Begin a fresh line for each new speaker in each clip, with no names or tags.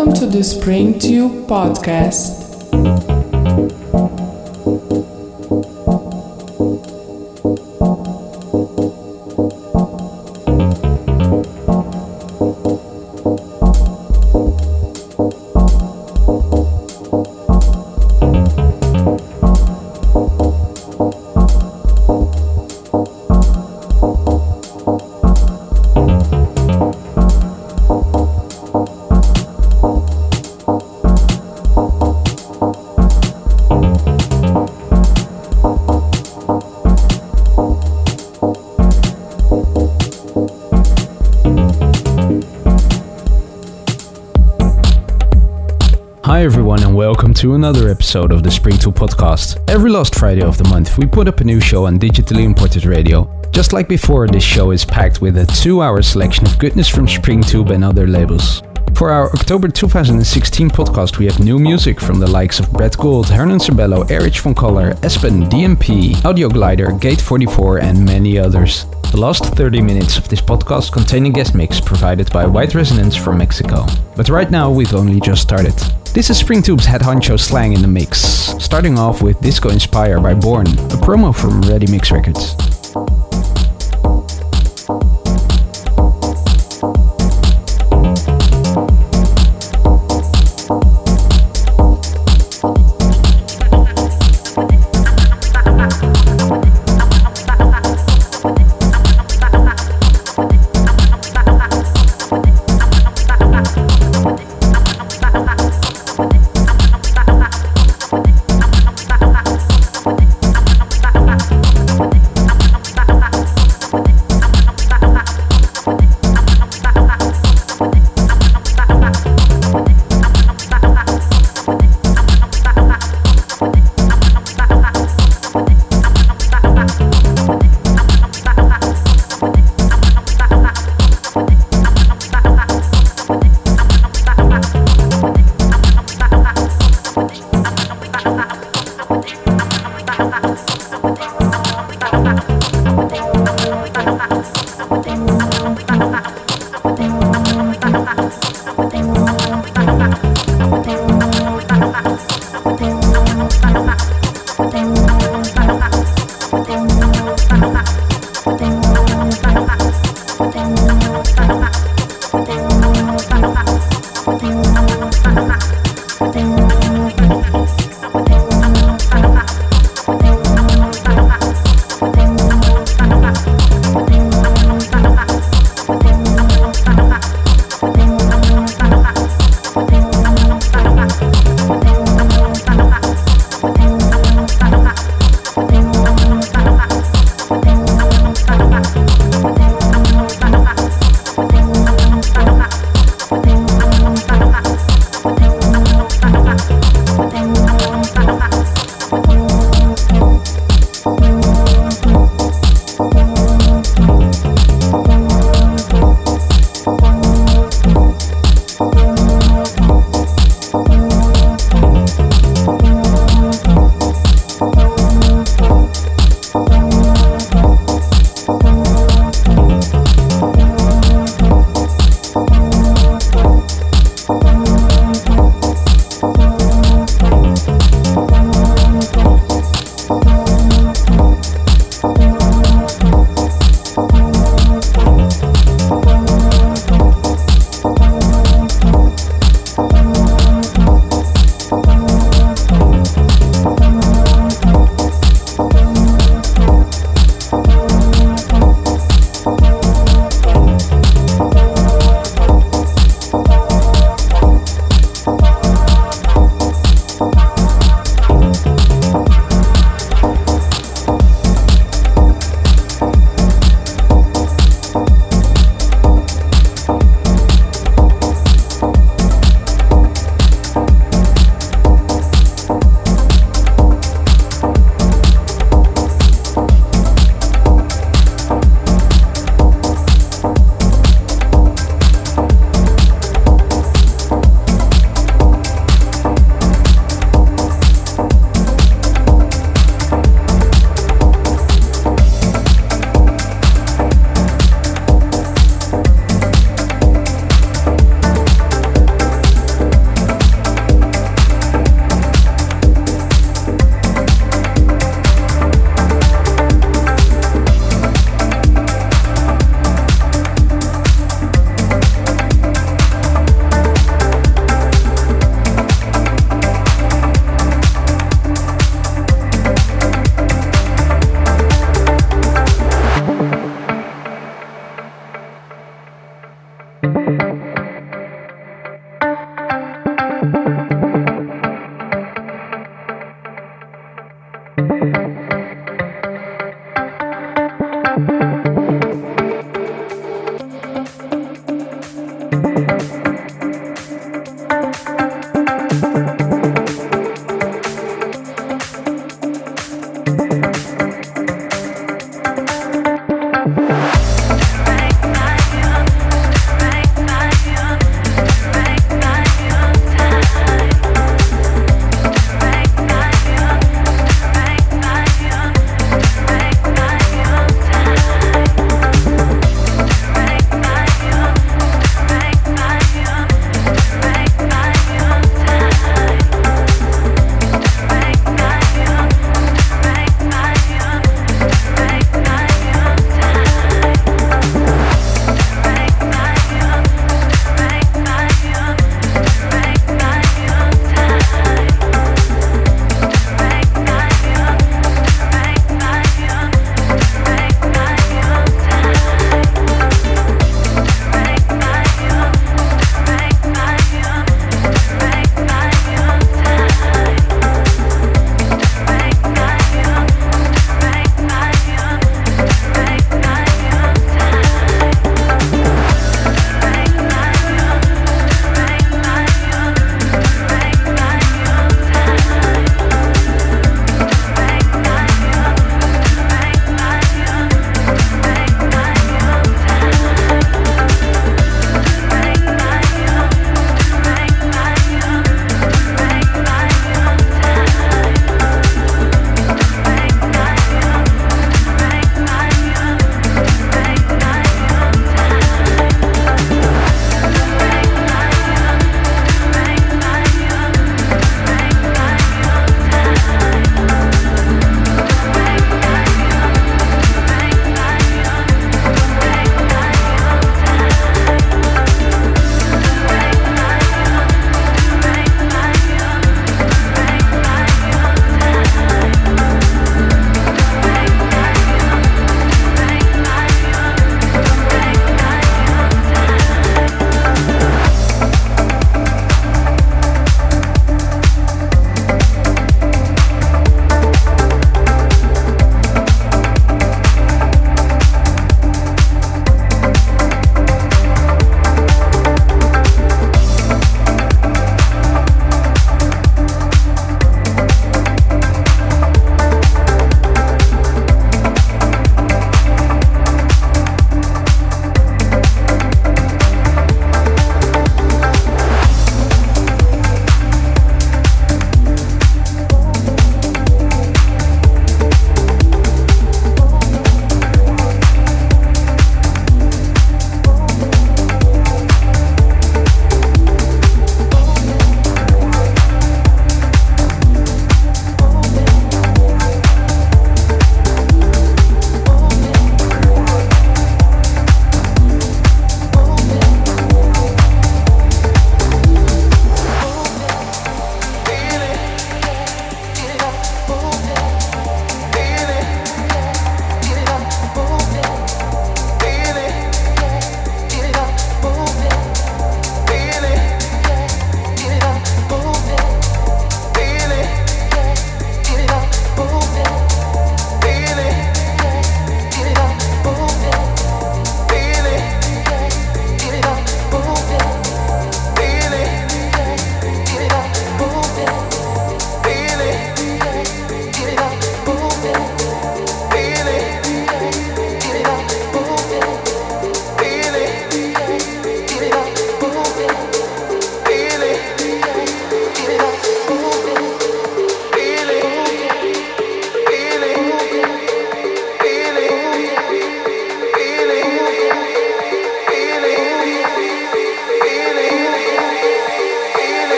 Welcome to the Spring Tube podcast.
Welcome to another episode of the Spring Tube podcast. Every last Friday of the month we put up a new show on digitally imported radio. Just like before, this show is packed with a two-hour selection of goodness from Spring Tube and other labels. For our October 2016 podcast, we have new music from the likes of Brett Gold, Hernan Sabello, Erich von Kollar, Espen, DMP, Audio Glider, Gate 44, and many others. The last 30 minutes of this podcast contain a guest mix provided by White Resonance from Mexico. But right now, we've only just started. This is Spring Tube's head honcho slang in the mix, starting off with Disco Inspire by Born, a promo from Ready Mix Records.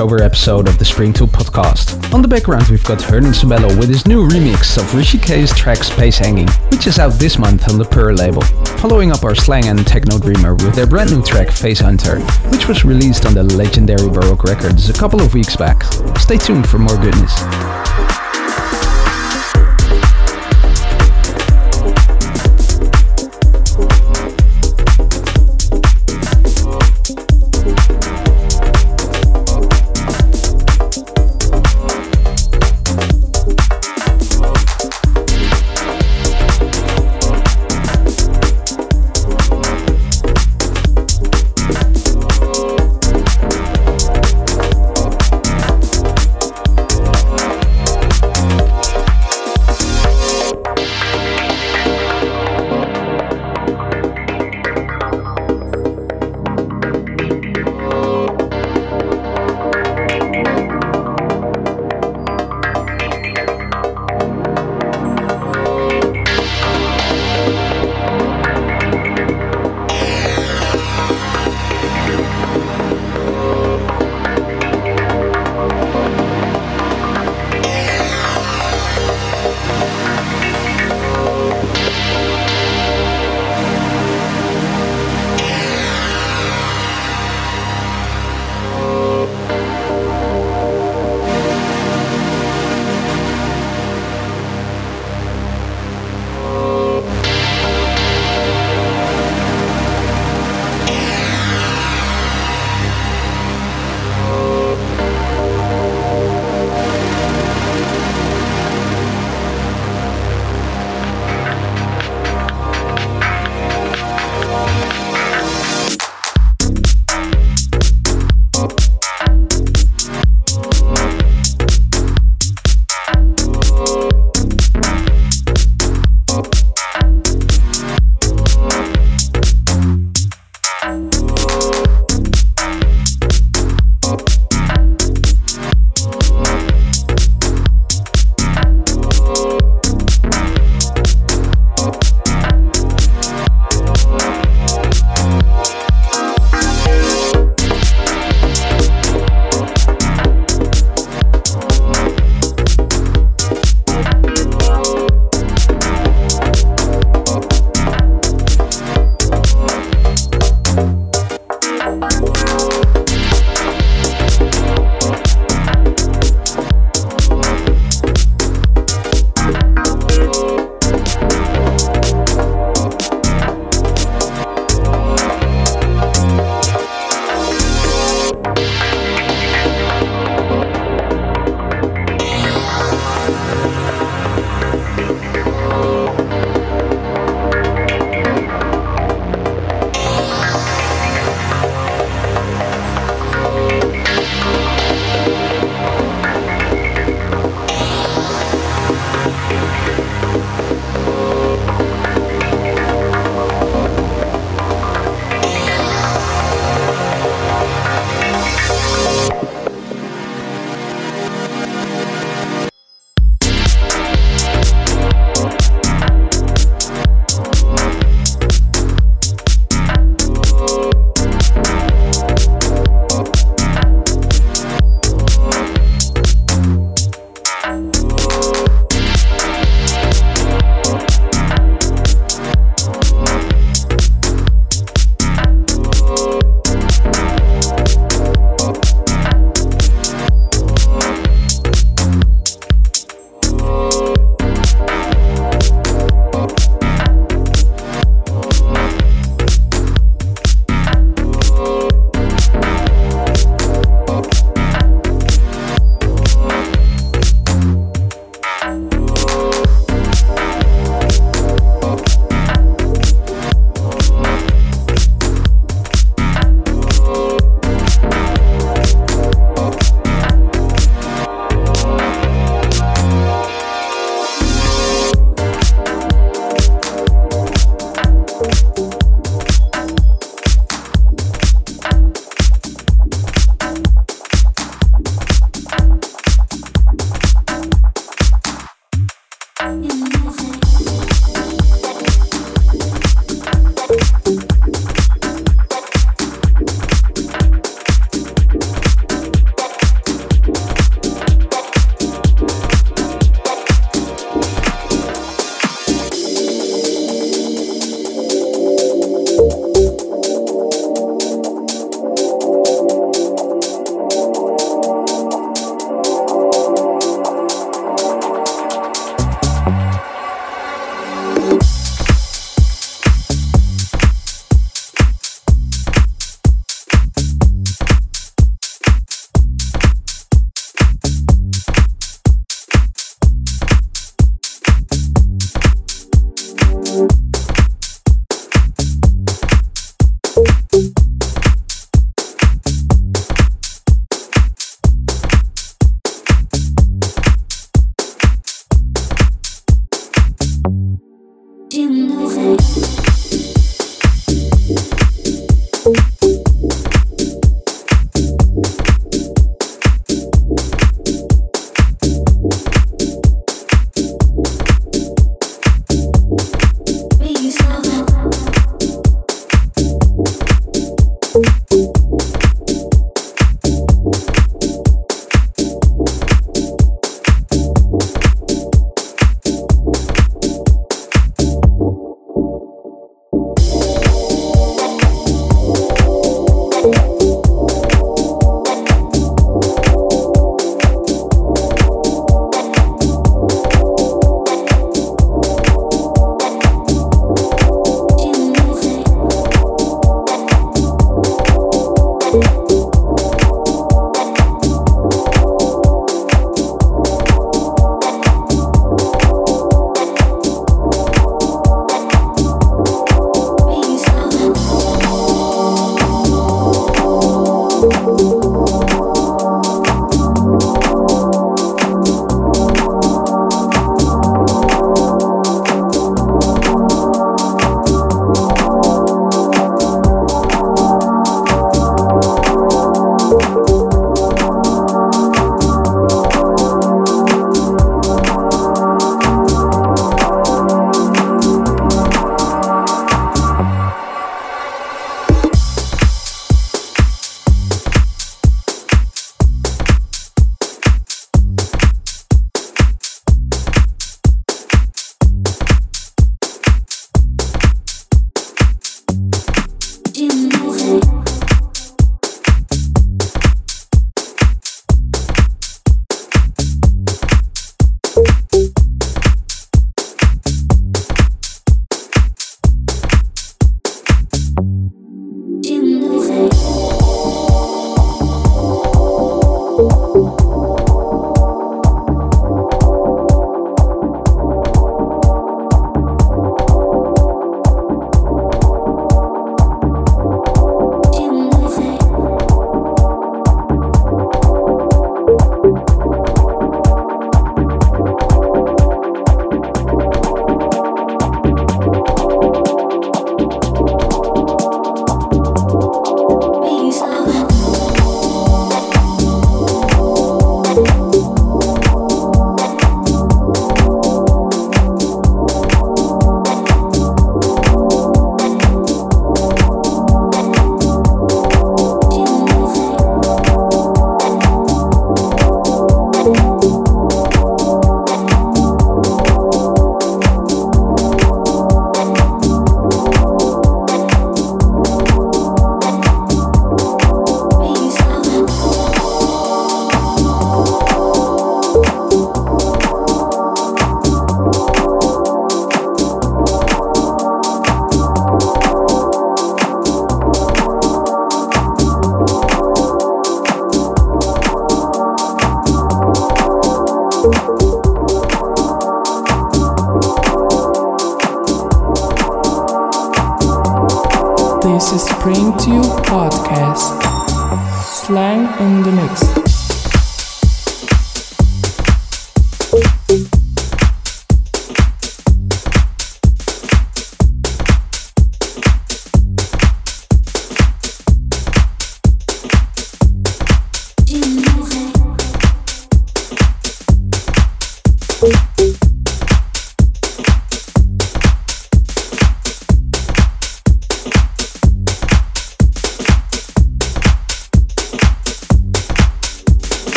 October episode of the Spring Tube podcast. On the background, we've got Hernan Sabello with his new remix of Rishi K's track Space Hanging, which is out this month on the Purr label. Following up our slang and techno dreamer with their brand new track Face Hunter, which was released on the legendary Baroque Records a couple of weeks back. Stay tuned for more goodness.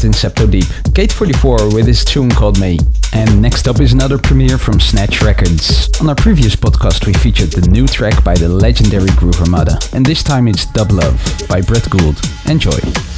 Friends at Incepto Deep, Gate44 with his tune called May. And next up is another premiere from Snatch Records. On our previous podcast we featured the new track by the legendary Groove Armada, and this time it's Dub Love by Brett Gould. Enjoy.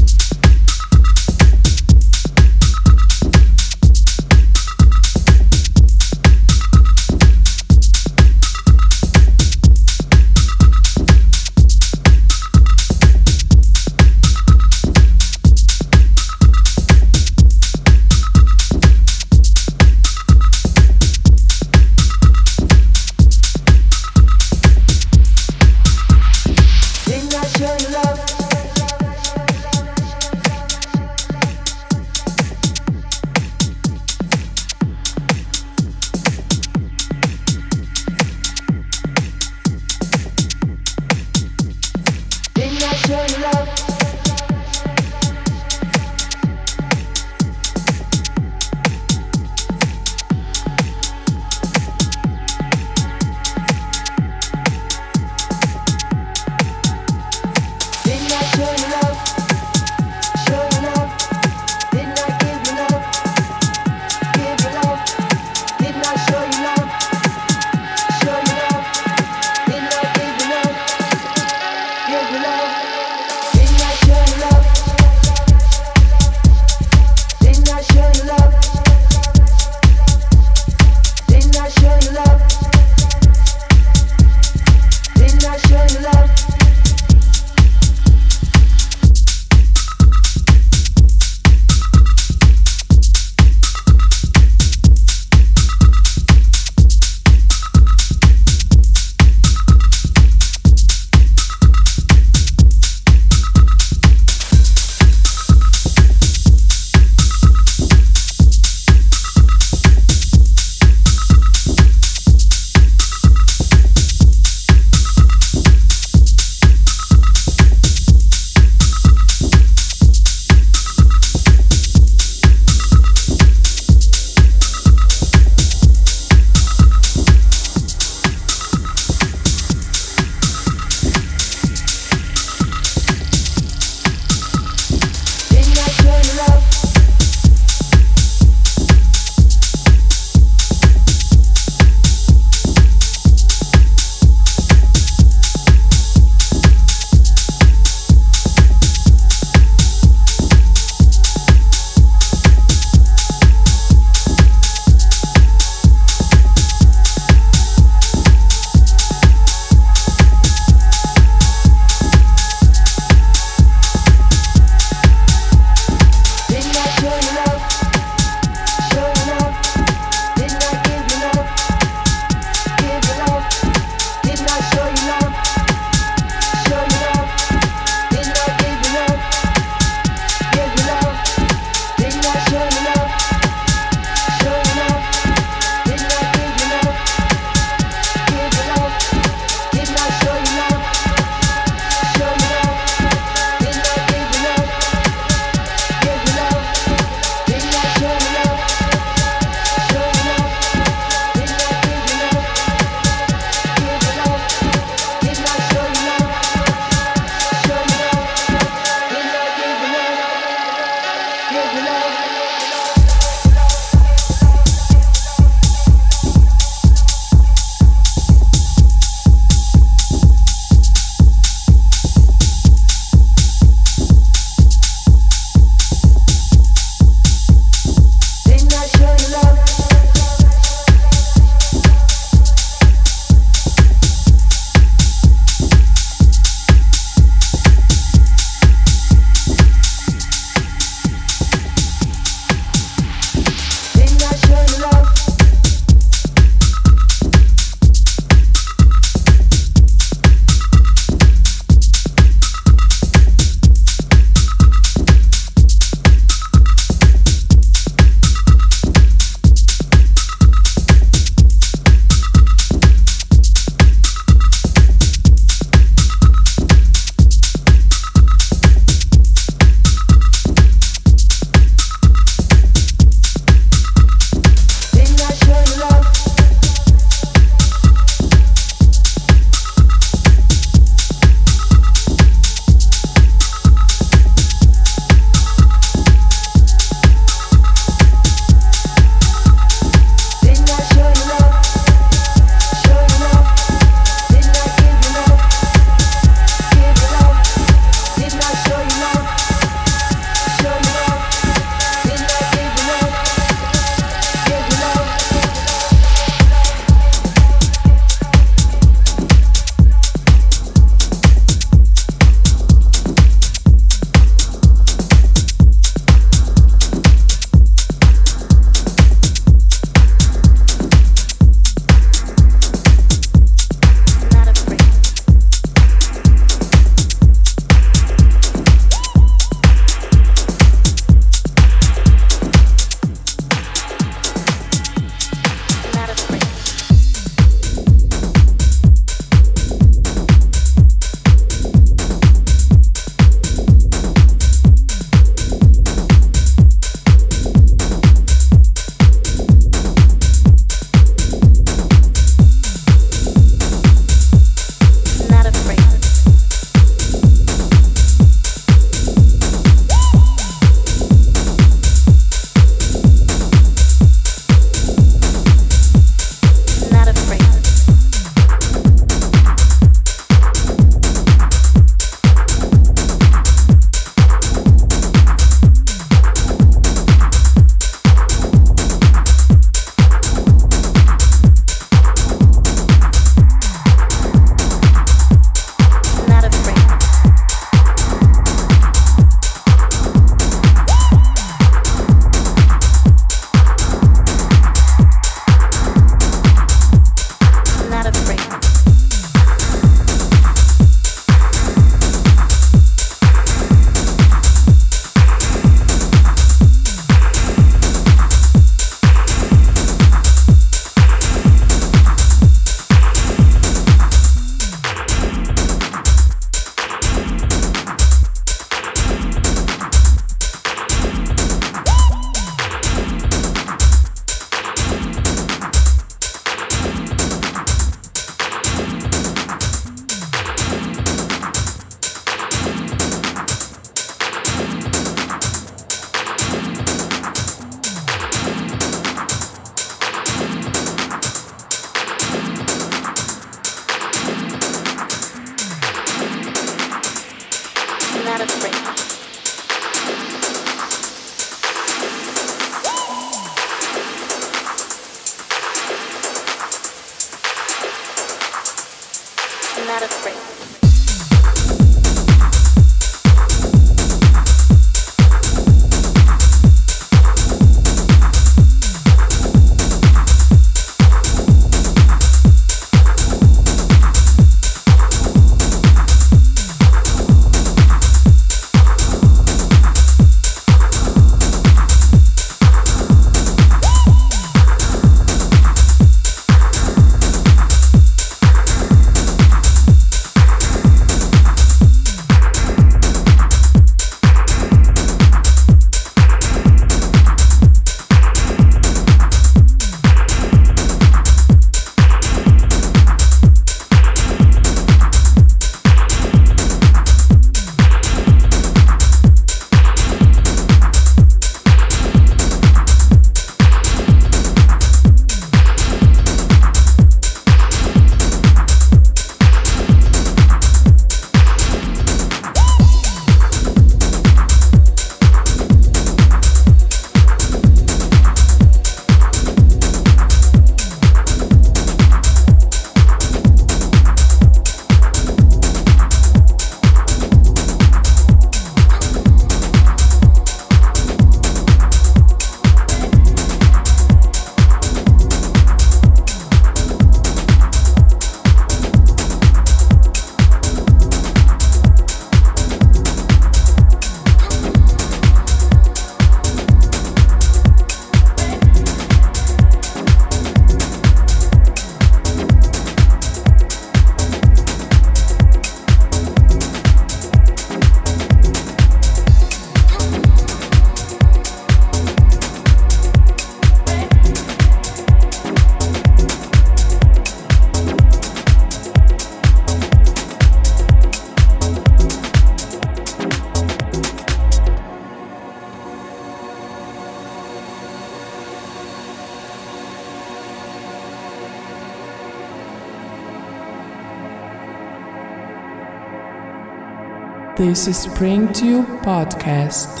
This is Spring Tube Podcast.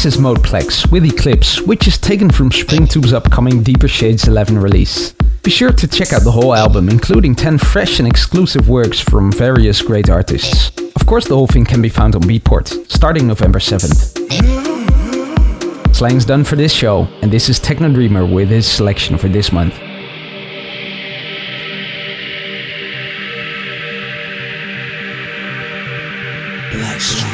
This is Modeplex with Eclipse, which is taken from Springtube's upcoming Deeper Shades 11 release. Be sure to check out the whole album, including 10 fresh and exclusive works from various great artists. Of course, the whole thing can be found on Beatport, starting November 7th. Slang's done for this show, and this is Techno Dreamer with his selection for this month. Black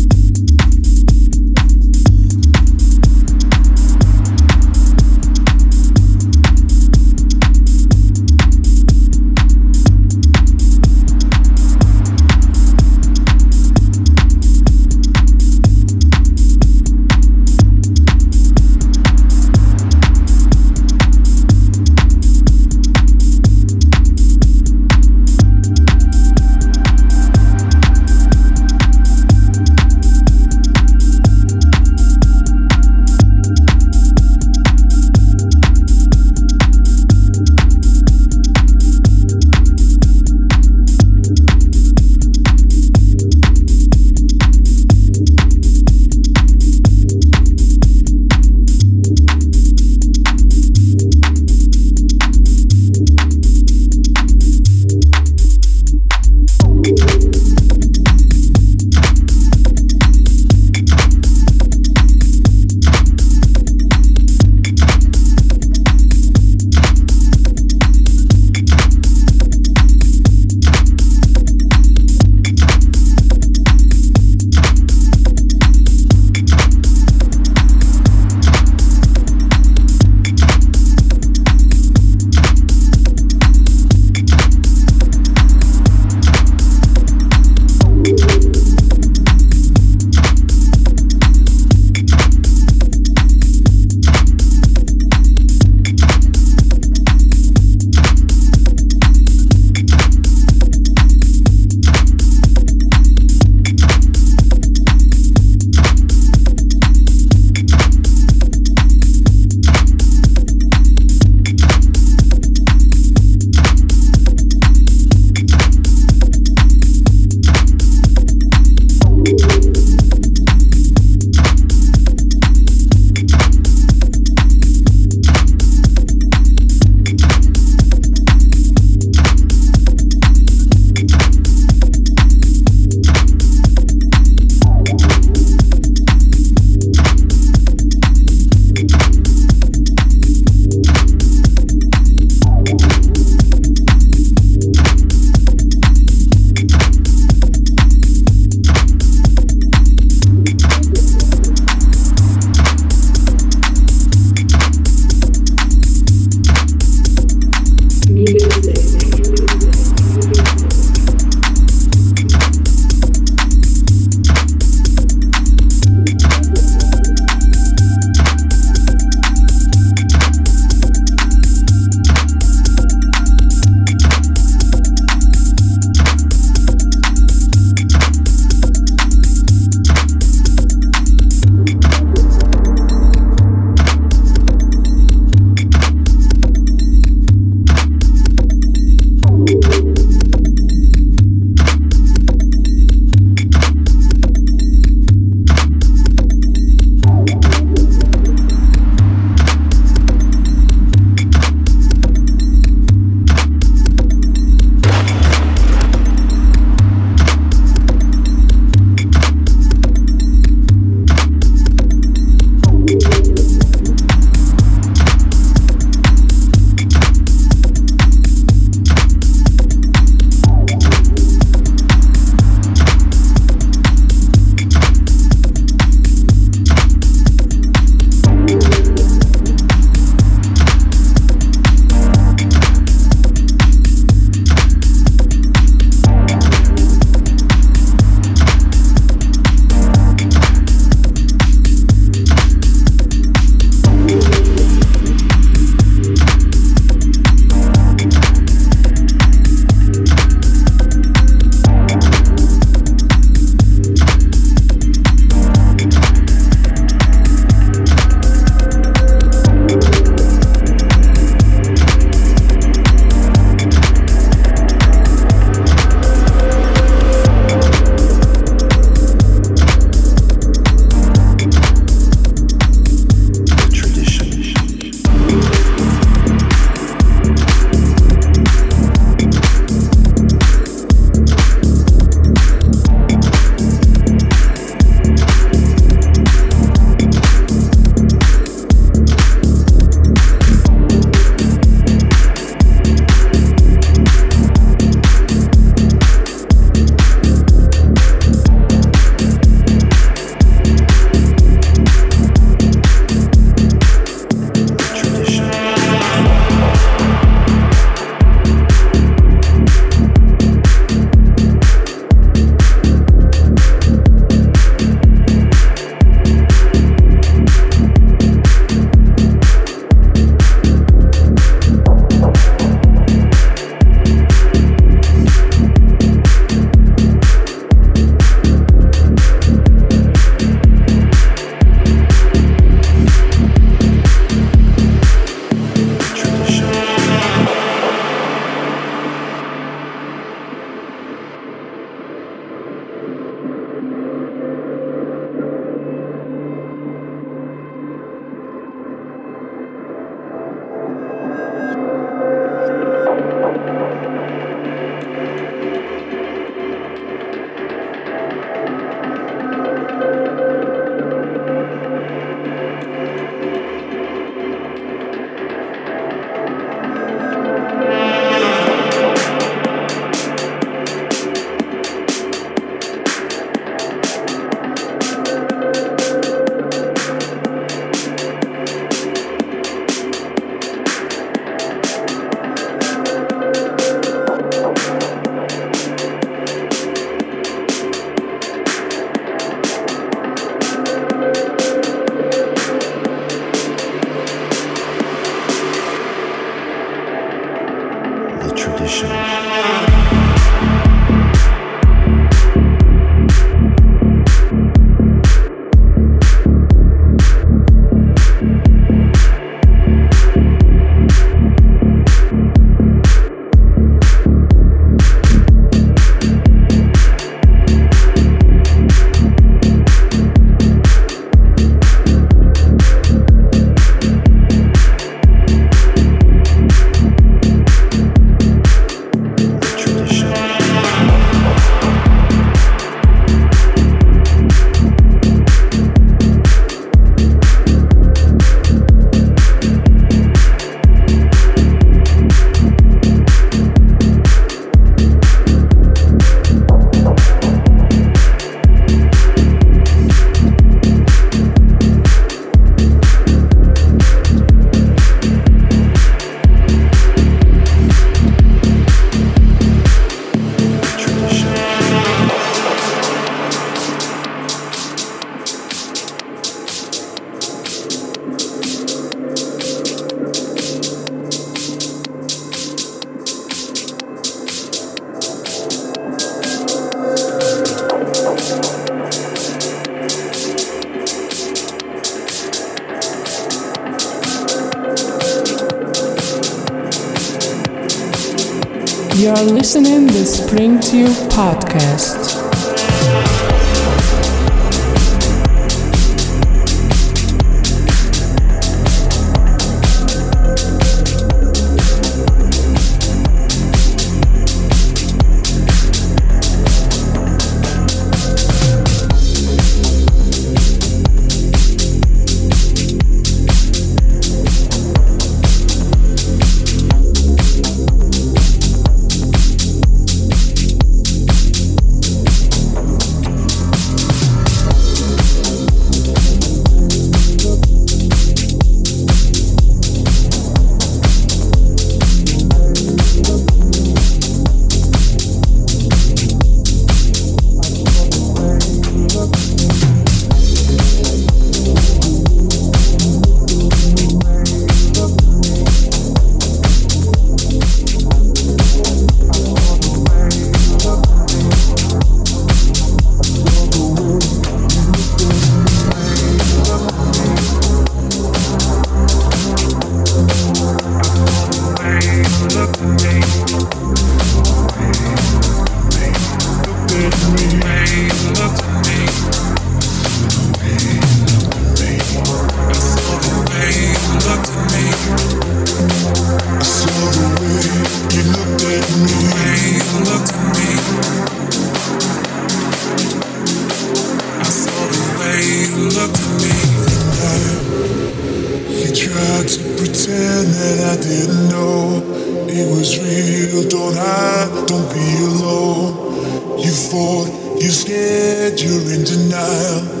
it was real. Don't hide, don't be alone. You fought, you scared, you're in denial.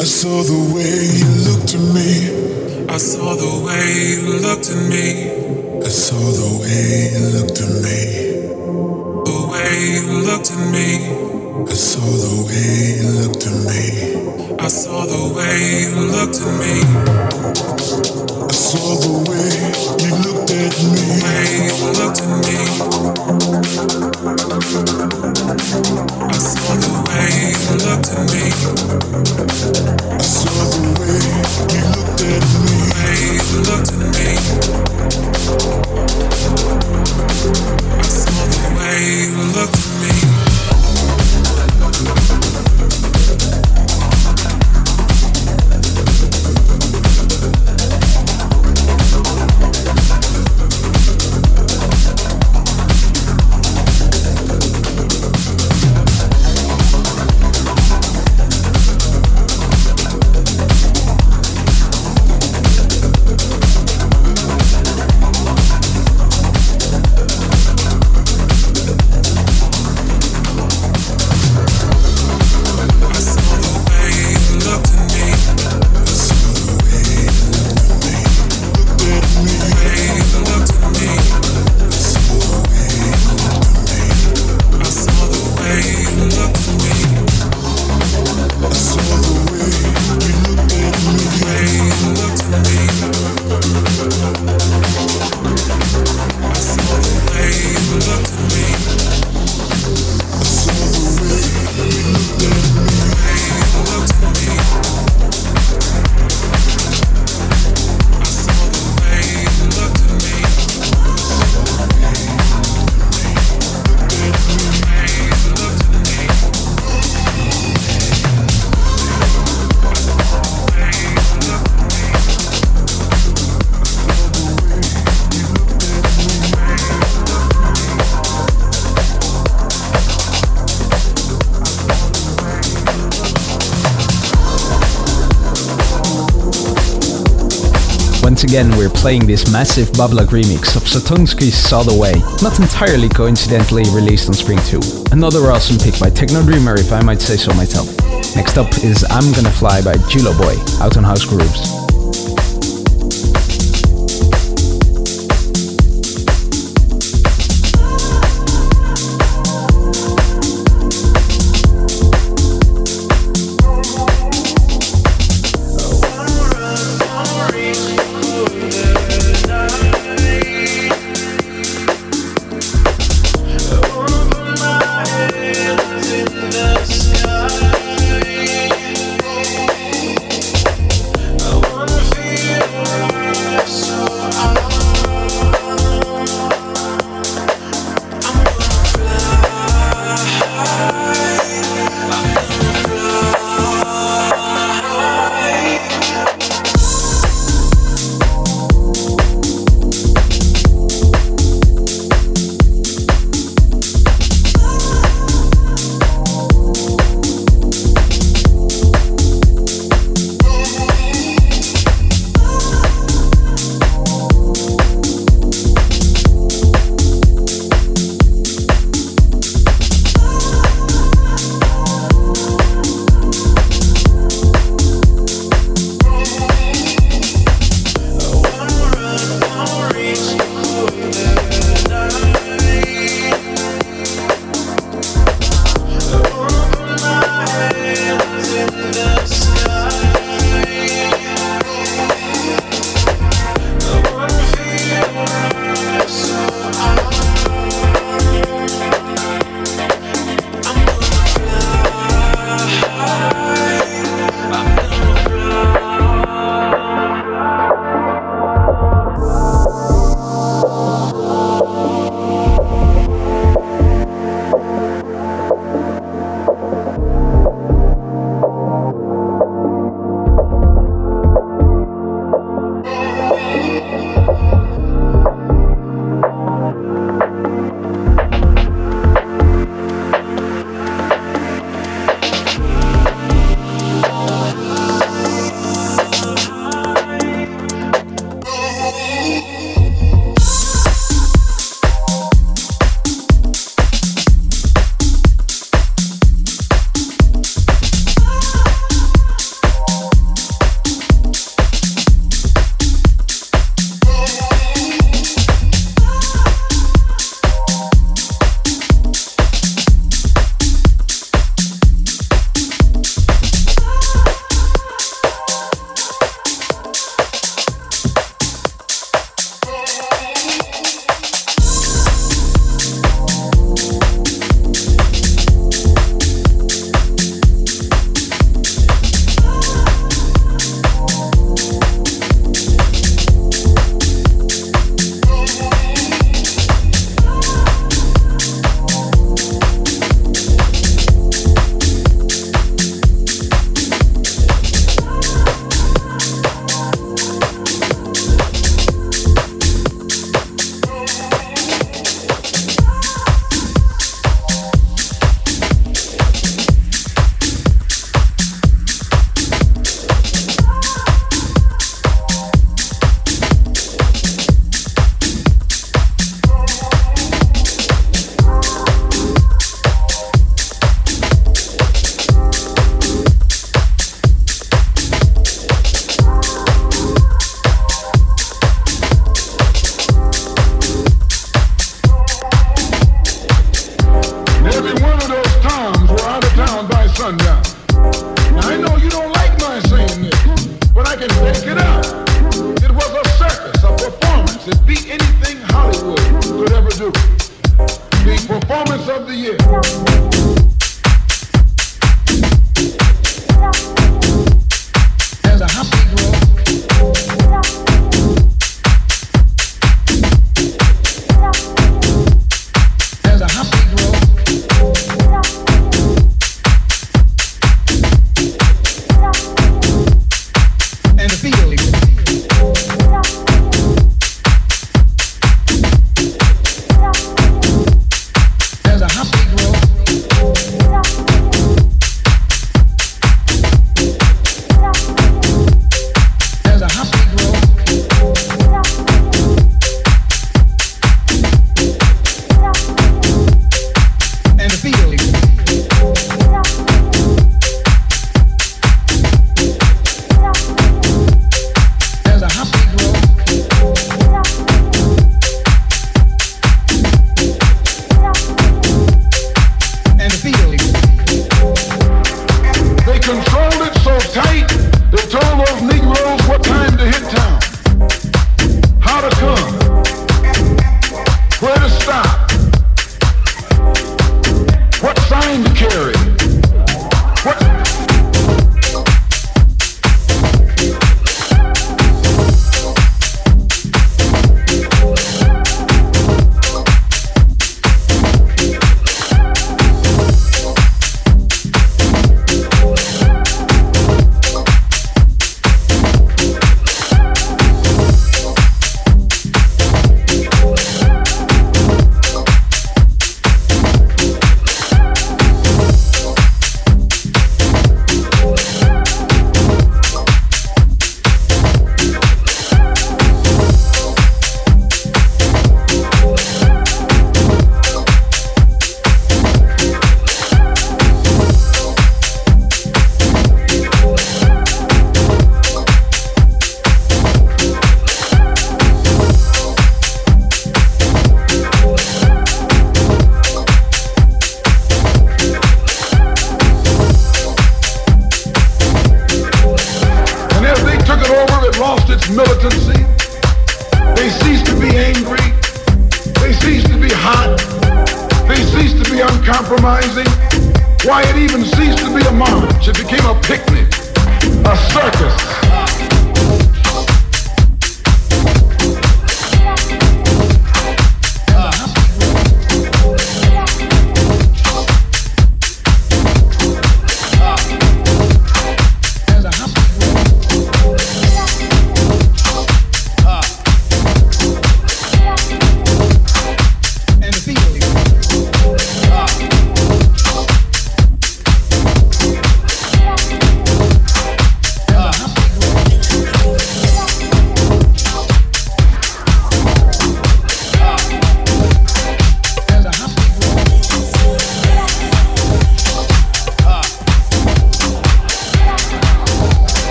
I saw the way you looked at me.
I saw the way you looked at me.
I saw the way you looked at me.
The way you looked at me.
I saw the way you looked at me.
I saw the way you looked at me. I
saw the way you
looked at me. I saw the way you looked at me. I
saw. The way
you looked at me. I saw the way you looked at me.
Again we're playing this massive Bablak remix of Satonsky's the Way, not entirely coincidentally released on Spring Tube. Another awesome pick by Techno Dreamer if I might say so myself. Next up is I'm Gonna Fly by Julo Boy, out on House Grooves.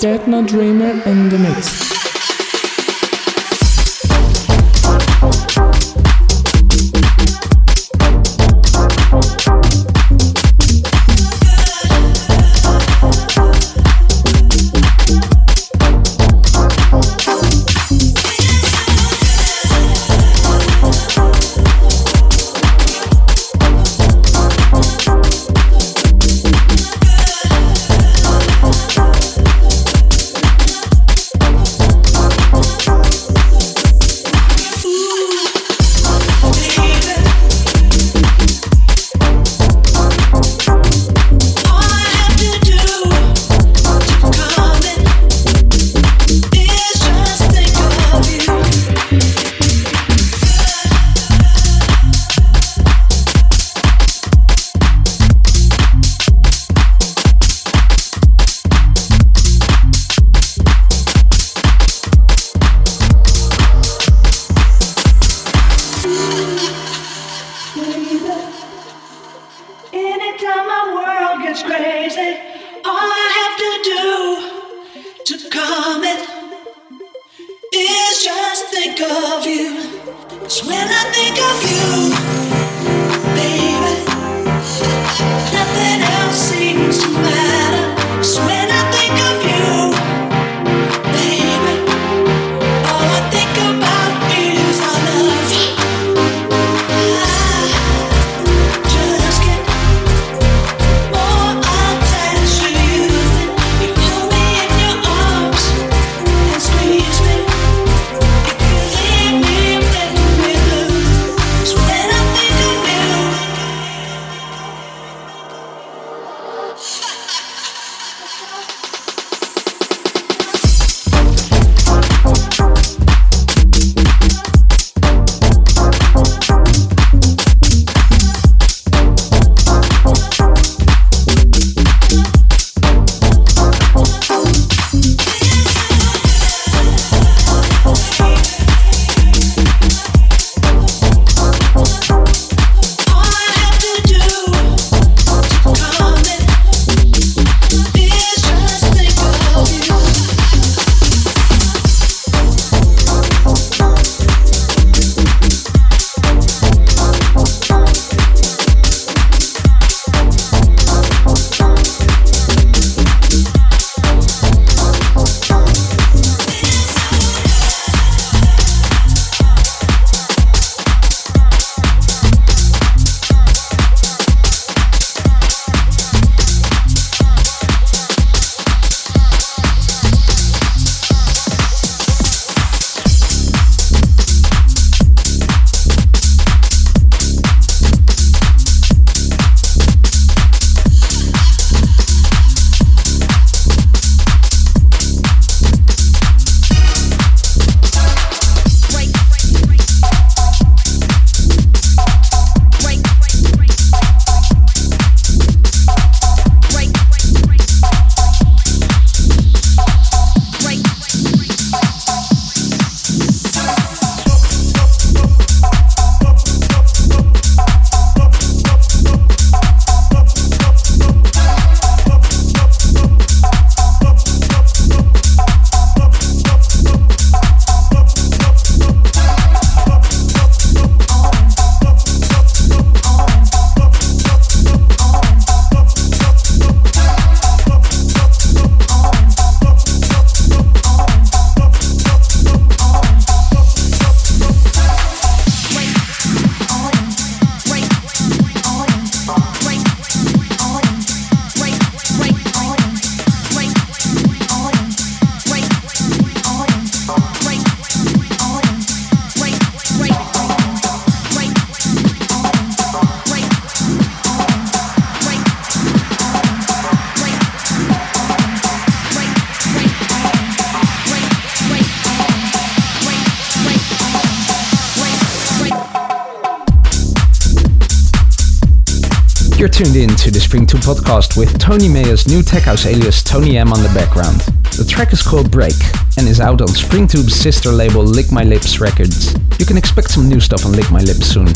Techno Dreamer in the Mix.
To Spring Tube podcast with Tony Mayer's new tech house alias Tony M on the background. The track is called Break and is out on Spring Tube's sister label Lick My Lips Records. You can expect some new stuff on Lick My Lips soon.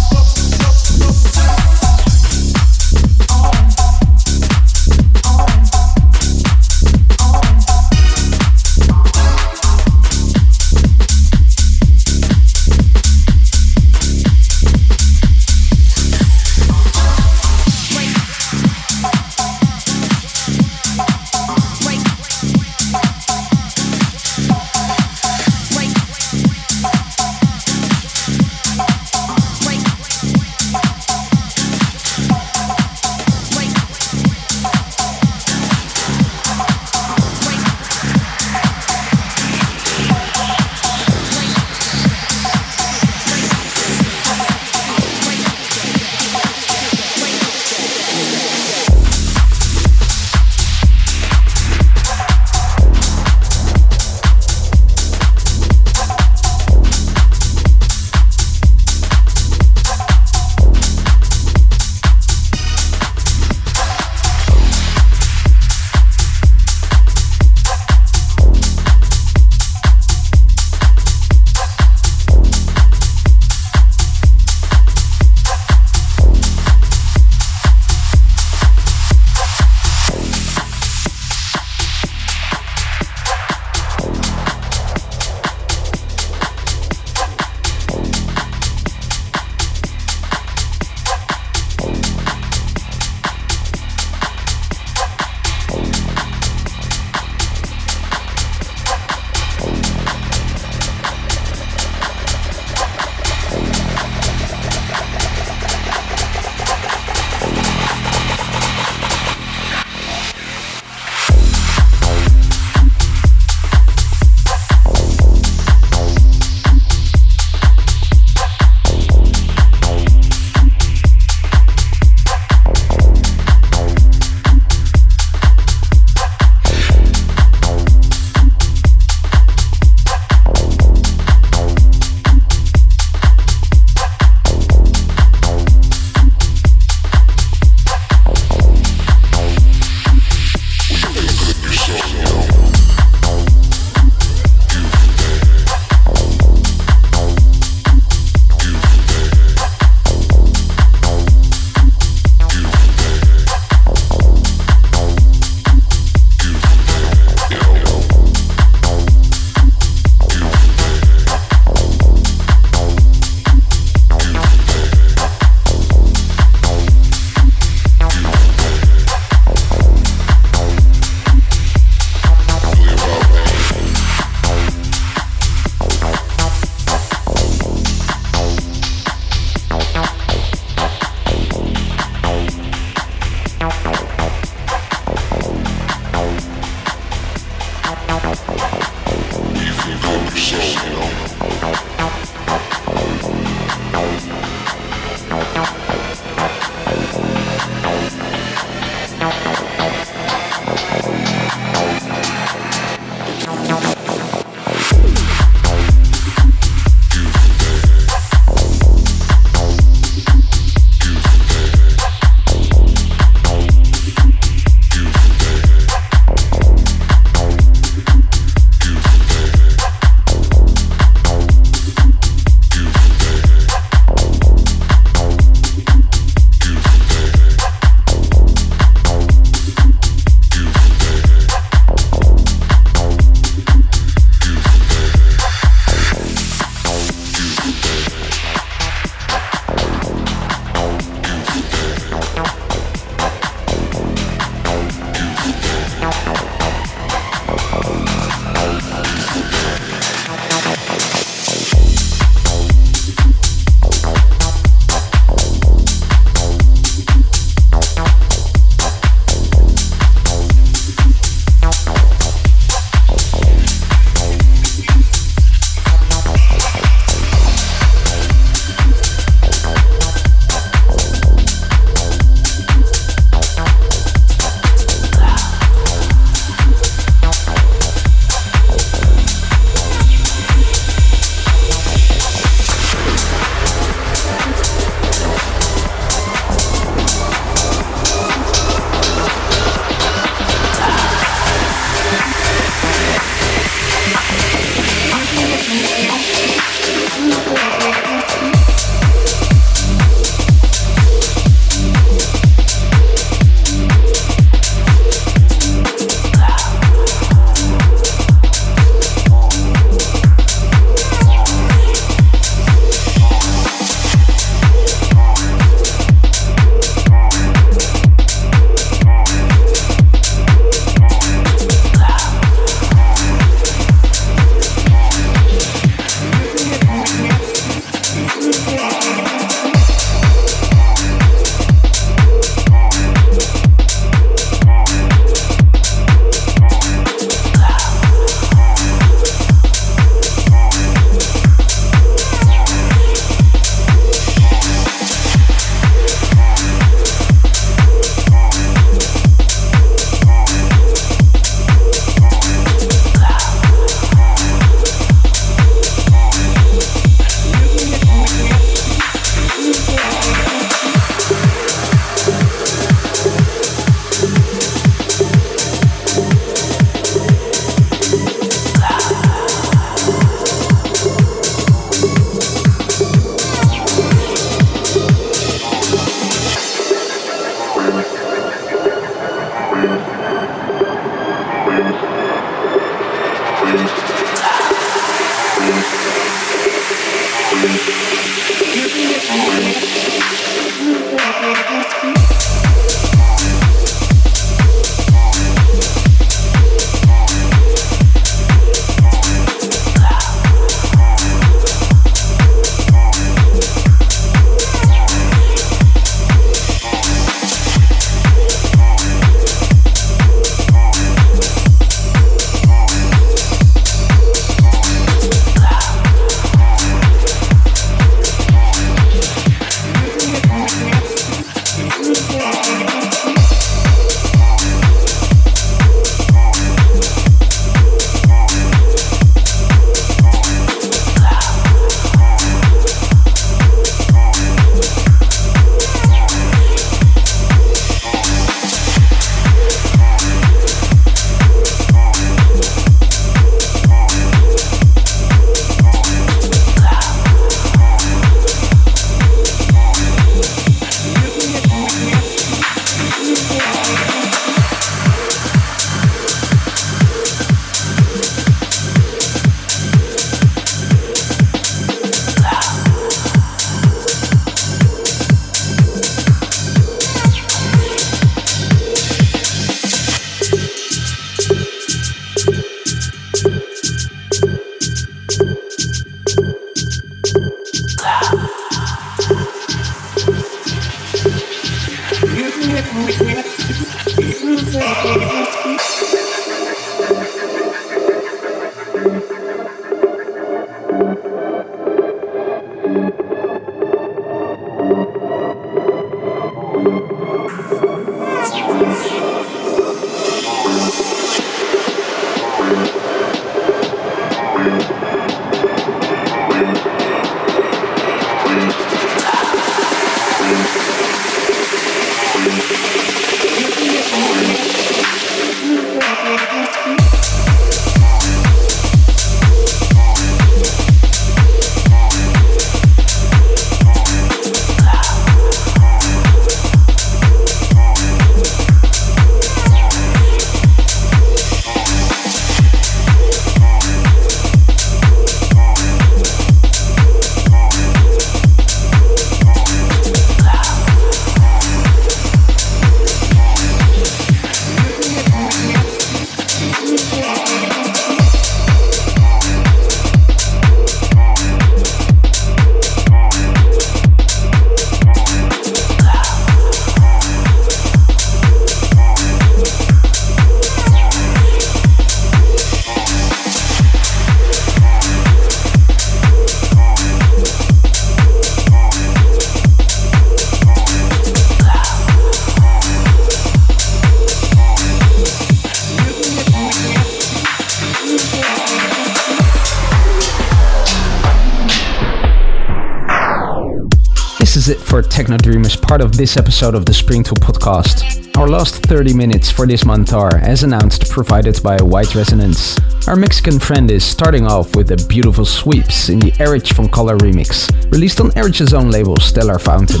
Techno Dreamers part of this episode of the Spring Tube podcast. Our last 30 minutes for this month are, as announced, provided by White Resonance. Our Mexican friend is starting off with a beautiful sweeps in the Erich von Kollar remix, released on Erich's own label Stellar Fountain.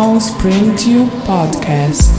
On Spring Tube Podcast.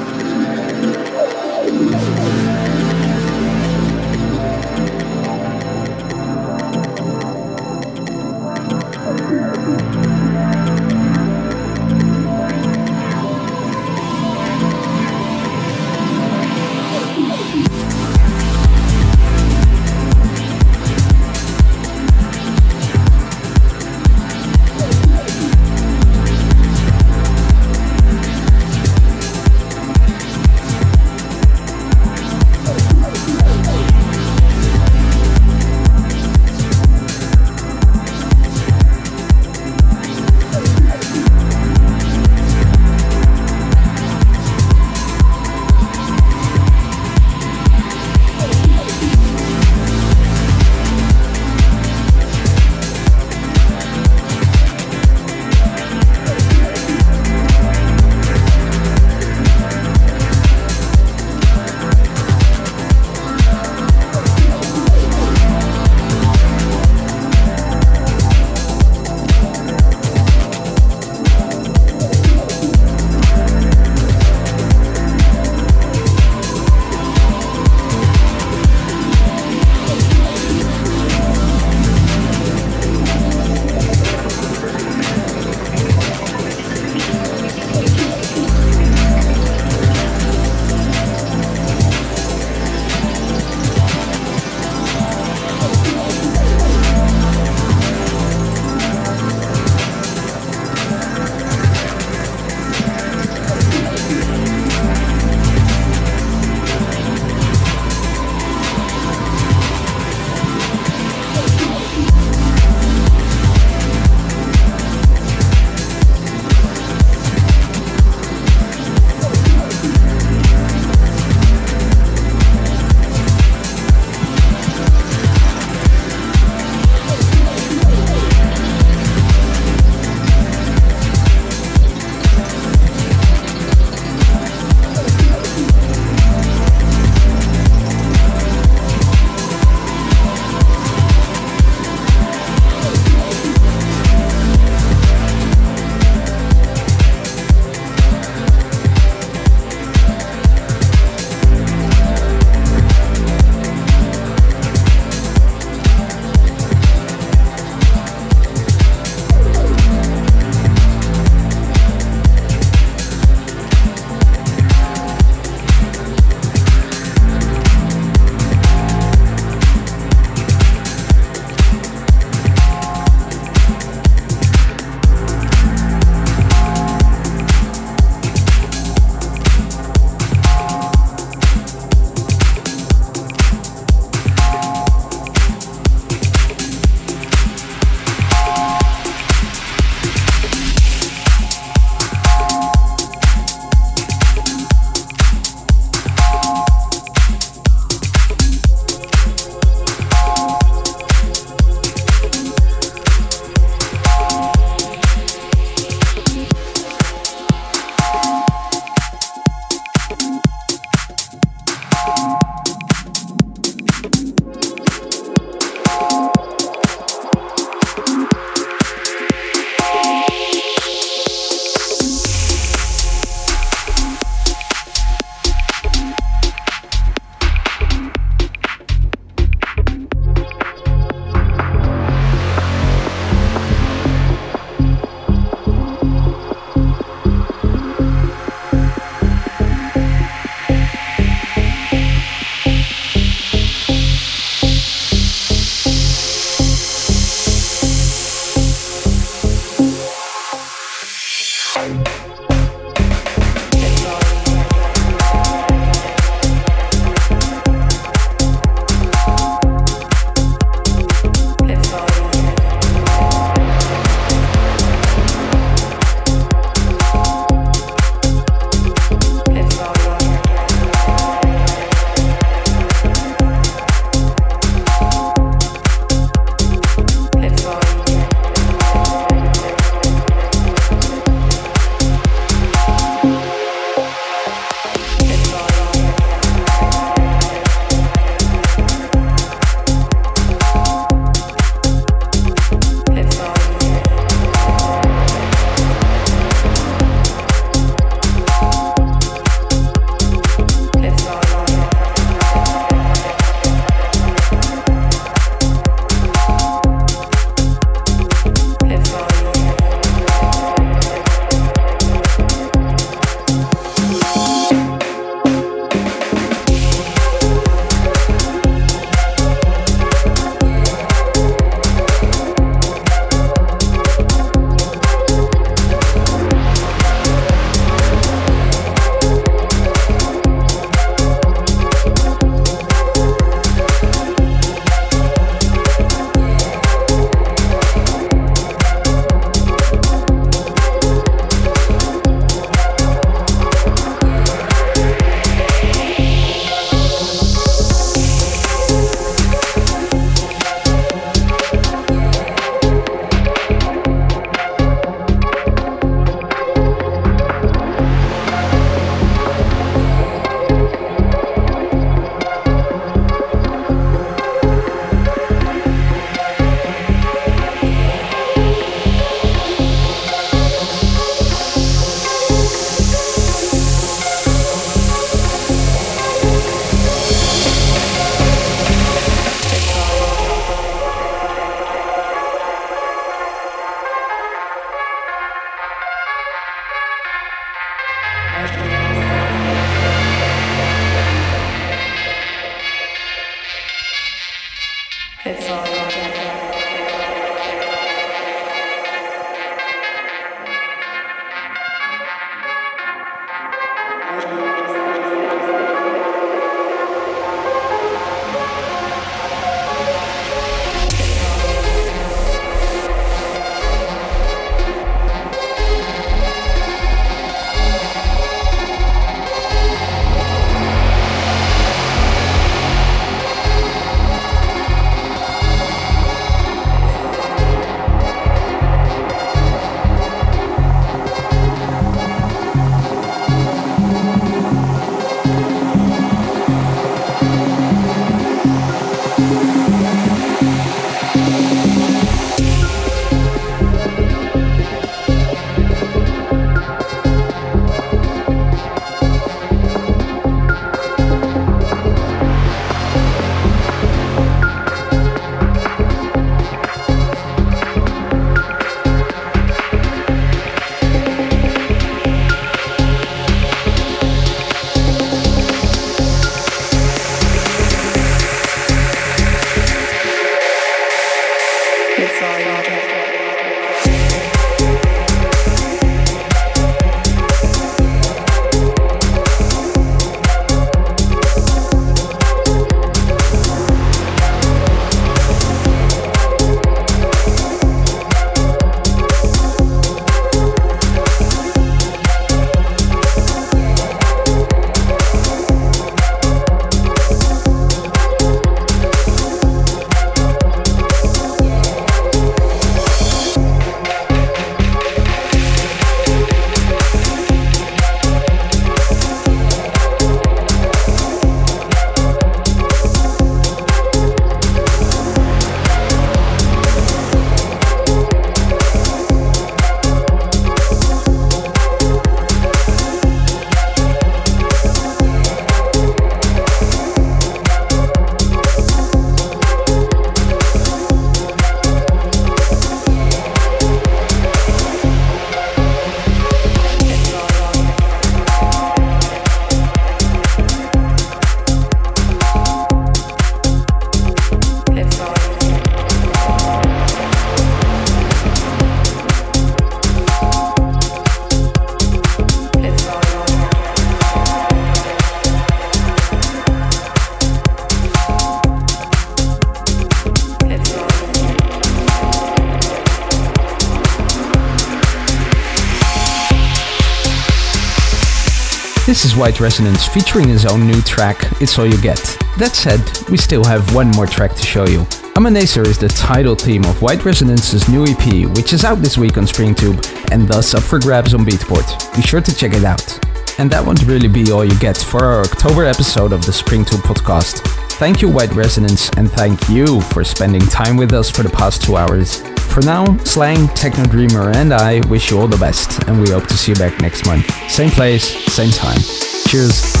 This is White Resonance featuring his own new track, It's All You Get. That said, we still have one more track to show you. Amanecer is the title theme of White Resonance's new EP, which is out this week on Spring Tube and thus up for grabs on Beatport. Be sure to check it out. And that won't really be all you get for our October episode of the Spring Tube podcast. Thank you, White Resonance, and thank you for spending time with us for the past two hours. For now, Slang, Techno Dreamer, and I wish you all the best, and we hope to see you back next month. Same place, same time. Cheers.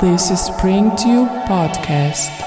This is Spring Tube Podcast.